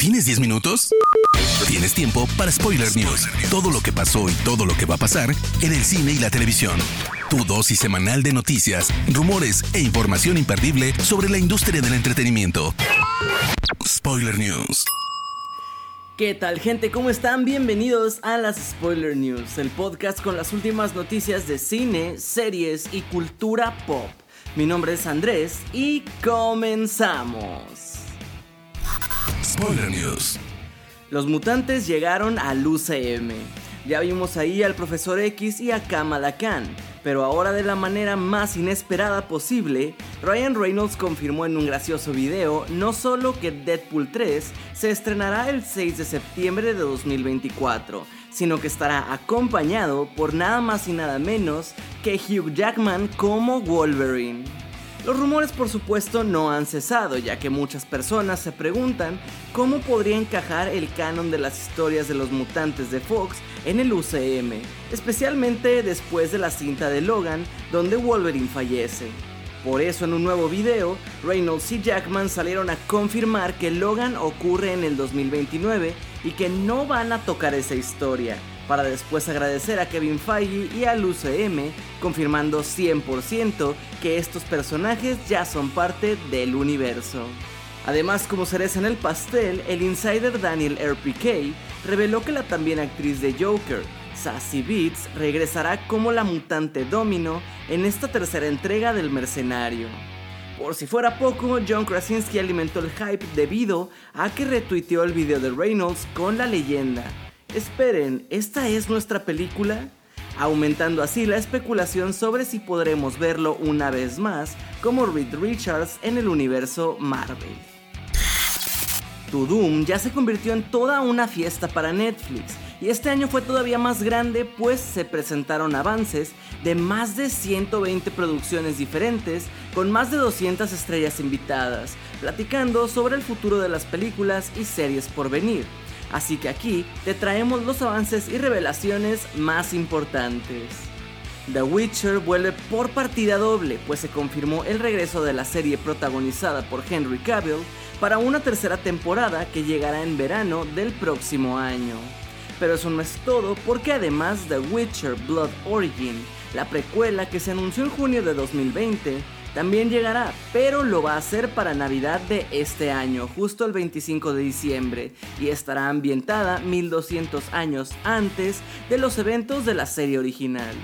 ¿Tienes 10 minutos? Tienes tiempo para Spoiler News. Todo lo que pasó y todo lo que va a pasar en el cine y la televisión. Tu dosis semanal de noticias, rumores e información imperdible sobre la industria del entretenimiento. Spoiler News. ¿Qué tal gente? ¿Cómo están? Bienvenidos a las Spoiler News, el podcast con las últimas noticias de cine, series y cultura pop. Mi nombre es Andrés y comenzamos. Los mutantes llegaron al UCM. Ya vimos ahí al Profesor X y a Kamala Khan, pero ahora de la manera más inesperada posible, Ryan Reynolds confirmó en un gracioso video no solo que Deadpool 3 se estrenará el 6 de septiembre de 2024, sino que estará acompañado por nada más y nada menos que Hugh Jackman como Wolverine. Los rumores por supuesto no han cesado, ya que muchas personas se preguntan cómo podría encajar el canon de las historias de los mutantes de Fox en el UCM, especialmente después de la cinta de Logan, donde Wolverine fallece. Por eso en un nuevo video, Reynolds y Jackman salieron a confirmar que Logan ocurre en el 2029 y que no van a tocar esa historia, para después agradecer a Kevin Feige y al UCM, confirmando 100% que estos personajes ya son parte del universo. Además, como cereza en el pastel, el insider Daniel RPK reveló que la también actriz de Joker, Sassy Beats, regresará como la mutante Domino en esta tercera entrega del Mercenario. Por si fuera poco, John Krasinski alimentó el hype debido a que retuiteó el video de Reynolds con la leyenda Esperen, ¿esta es nuestra película? Aumentando así la especulación sobre si podremos verlo una vez más como Reed Richards en el universo Marvel. To Doom ya se convirtió en toda una fiesta para Netflix y este año fue todavía más grande pues se presentaron avances de más de 120 producciones diferentes con más de 200 estrellas invitadas, platicando sobre el futuro de las películas y series por venir. Así que aquí te traemos los avances y revelaciones más importantes. The Witcher vuelve por partida doble, pues se confirmó el regreso de la serie protagonizada por Henry Cavill para una tercera temporada que llegará en verano del próximo año. Pero eso no es todo, porque además The Witcher Blood Origin, la precuela que se anunció en junio de 2020, también llegará, pero lo va a hacer para Navidad de este año, justo el 25 de diciembre, y estará ambientada 1200 años antes de los eventos de la serie original.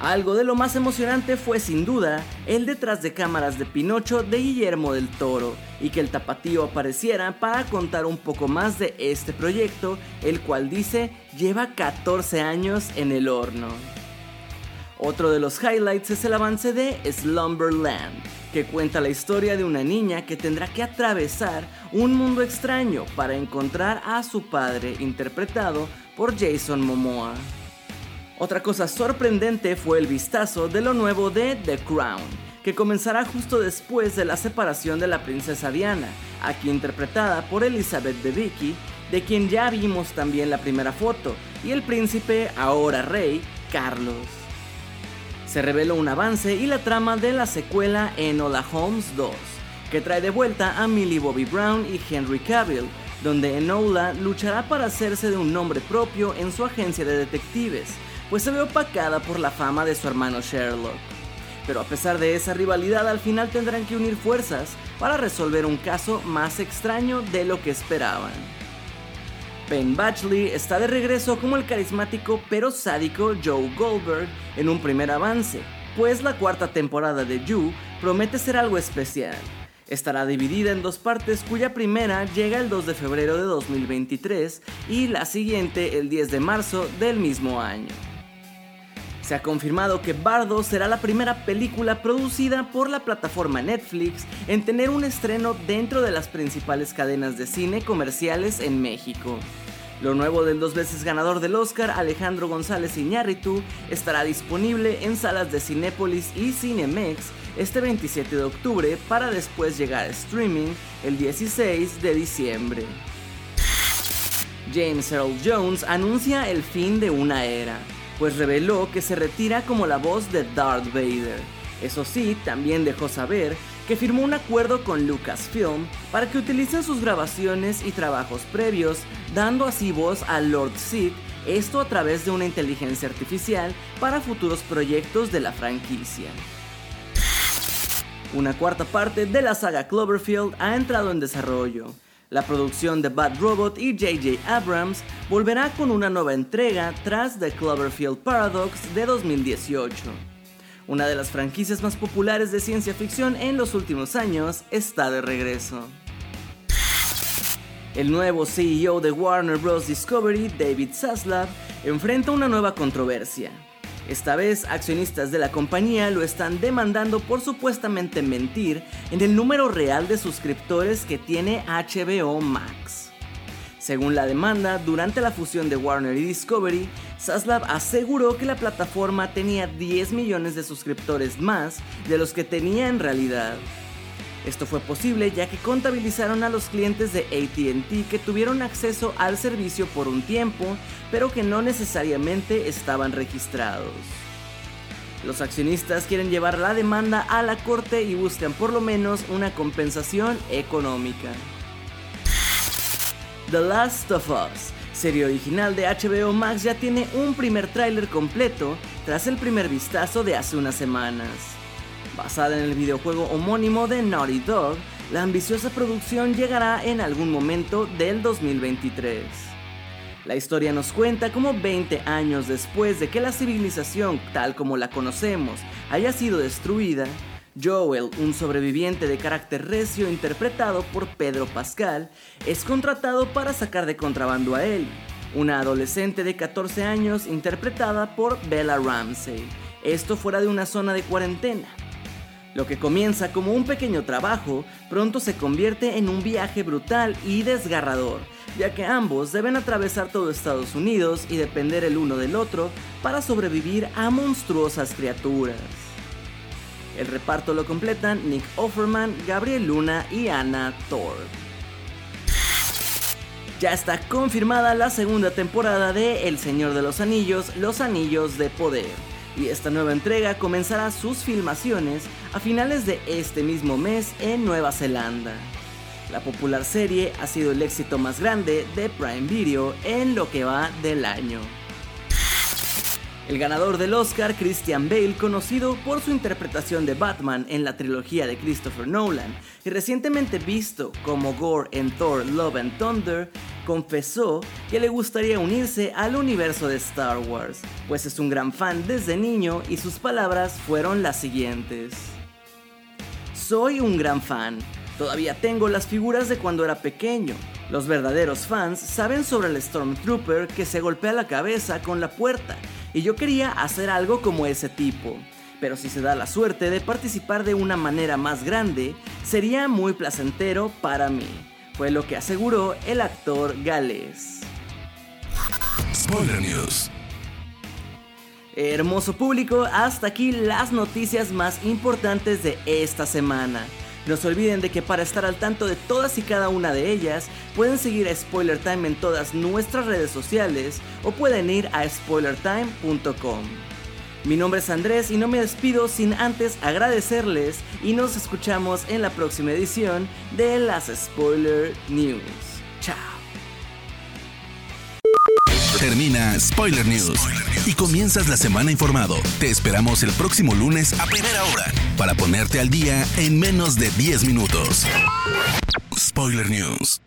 Algo de lo más emocionante fue sin duda el detrás de cámaras de Pinocho de Guillermo del Toro y que el tapatío apareciera para contar un poco más de este proyecto, el cual dice lleva 14 años en el horno. Otro de los highlights es el avance de Slumberland, que cuenta la historia de una niña que tendrá que atravesar un mundo extraño para encontrar a su padre, interpretado por Jason Momoa. Otra cosa sorprendente fue el vistazo de lo nuevo de The Crown, que comenzará justo después de la separación de la princesa Diana, aquí interpretada por Elizabeth de Vicky, de quien ya vimos también la primera foto, y el príncipe, ahora rey, Carlos se reveló un avance y la trama de la secuela Enola Holmes 2, que trae de vuelta a Millie Bobby Brown y Henry Cavill, donde Enola luchará para hacerse de un nombre propio en su agencia de detectives, pues se ve opacada por la fama de su hermano Sherlock. Pero a pesar de esa rivalidad, al final tendrán que unir fuerzas para resolver un caso más extraño de lo que esperaban. Ben Batchley está de regreso como el carismático pero sádico Joe Goldberg en un primer avance, pues la cuarta temporada de You promete ser algo especial. Estará dividida en dos partes cuya primera llega el 2 de febrero de 2023 y la siguiente el 10 de marzo del mismo año. Se ha confirmado que Bardo será la primera película producida por la plataforma Netflix en tener un estreno dentro de las principales cadenas de cine comerciales en México. Lo nuevo del dos veces ganador del Oscar, Alejandro González Iñárritu, estará disponible en salas de Cinépolis y Cinemex este 27 de octubre para después llegar a streaming el 16 de diciembre. James Earl Jones anuncia el fin de una era pues reveló que se retira como la voz de Darth Vader. Eso sí, también dejó saber que firmó un acuerdo con Lucasfilm para que utilicen sus grabaciones y trabajos previos, dando así voz a Lord Sid, esto a través de una inteligencia artificial para futuros proyectos de la franquicia. Una cuarta parte de la saga Cloverfield ha entrado en desarrollo. La producción de Bad Robot y JJ Abrams volverá con una nueva entrega tras The Cloverfield Paradox de 2018. Una de las franquicias más populares de ciencia ficción en los últimos años está de regreso. El nuevo CEO de Warner Bros. Discovery, David Zaslav, enfrenta una nueva controversia. Esta vez, accionistas de la compañía lo están demandando por supuestamente mentir en el número real de suscriptores que tiene HBO Max. Según la demanda, durante la fusión de Warner y Discovery, Zaslav aseguró que la plataforma tenía 10 millones de suscriptores más de los que tenía en realidad. Esto fue posible ya que contabilizaron a los clientes de ATT que tuvieron acceso al servicio por un tiempo, pero que no necesariamente estaban registrados. Los accionistas quieren llevar la demanda a la corte y buscan por lo menos una compensación económica. The Last of Us, serie original de HBO Max, ya tiene un primer tráiler completo tras el primer vistazo de hace unas semanas. Basada en el videojuego homónimo de Naughty Dog, la ambiciosa producción llegará en algún momento del 2023. La historia nos cuenta cómo 20 años después de que la civilización tal como la conocemos haya sido destruida, Joel, un sobreviviente de carácter recio interpretado por Pedro Pascal, es contratado para sacar de contrabando a Ellie, una adolescente de 14 años interpretada por Bella Ramsey, esto fuera de una zona de cuarentena. Lo que comienza como un pequeño trabajo pronto se convierte en un viaje brutal y desgarrador, ya que ambos deben atravesar todo Estados Unidos y depender el uno del otro para sobrevivir a monstruosas criaturas. El reparto lo completan Nick Offerman, Gabriel Luna y Anna Thor. Ya está confirmada la segunda temporada de El Señor de los Anillos, Los Anillos de Poder y esta nueva entrega comenzará sus filmaciones a finales de este mismo mes en Nueva Zelanda. La popular serie ha sido el éxito más grande de Prime Video en lo que va del año. El ganador del Oscar, Christian Bale, conocido por su interpretación de Batman en la trilogía de Christopher Nolan y recientemente visto como Gore en Thor Love and Thunder, confesó que le gustaría unirse al universo de Star Wars, pues es un gran fan desde niño y sus palabras fueron las siguientes. Soy un gran fan, todavía tengo las figuras de cuando era pequeño. Los verdaderos fans saben sobre el Stormtrooper que se golpea la cabeza con la puerta y yo quería hacer algo como ese tipo. Pero si se da la suerte de participar de una manera más grande, sería muy placentero para mí, fue lo que aseguró el actor galés. Spoiler News. Hermoso público, hasta aquí las noticias más importantes de esta semana. No se olviden de que para estar al tanto de todas y cada una de ellas, pueden seguir a Spoiler Time en todas nuestras redes sociales o pueden ir a spoilertime.com. Mi nombre es Andrés y no me despido sin antes agradecerles y nos escuchamos en la próxima edición de las Spoiler News. Chao. Termina Spoiler News y comienzas la semana informado. Te esperamos el próximo lunes a primera hora para ponerte al día en menos de 10 minutos. Spoiler News.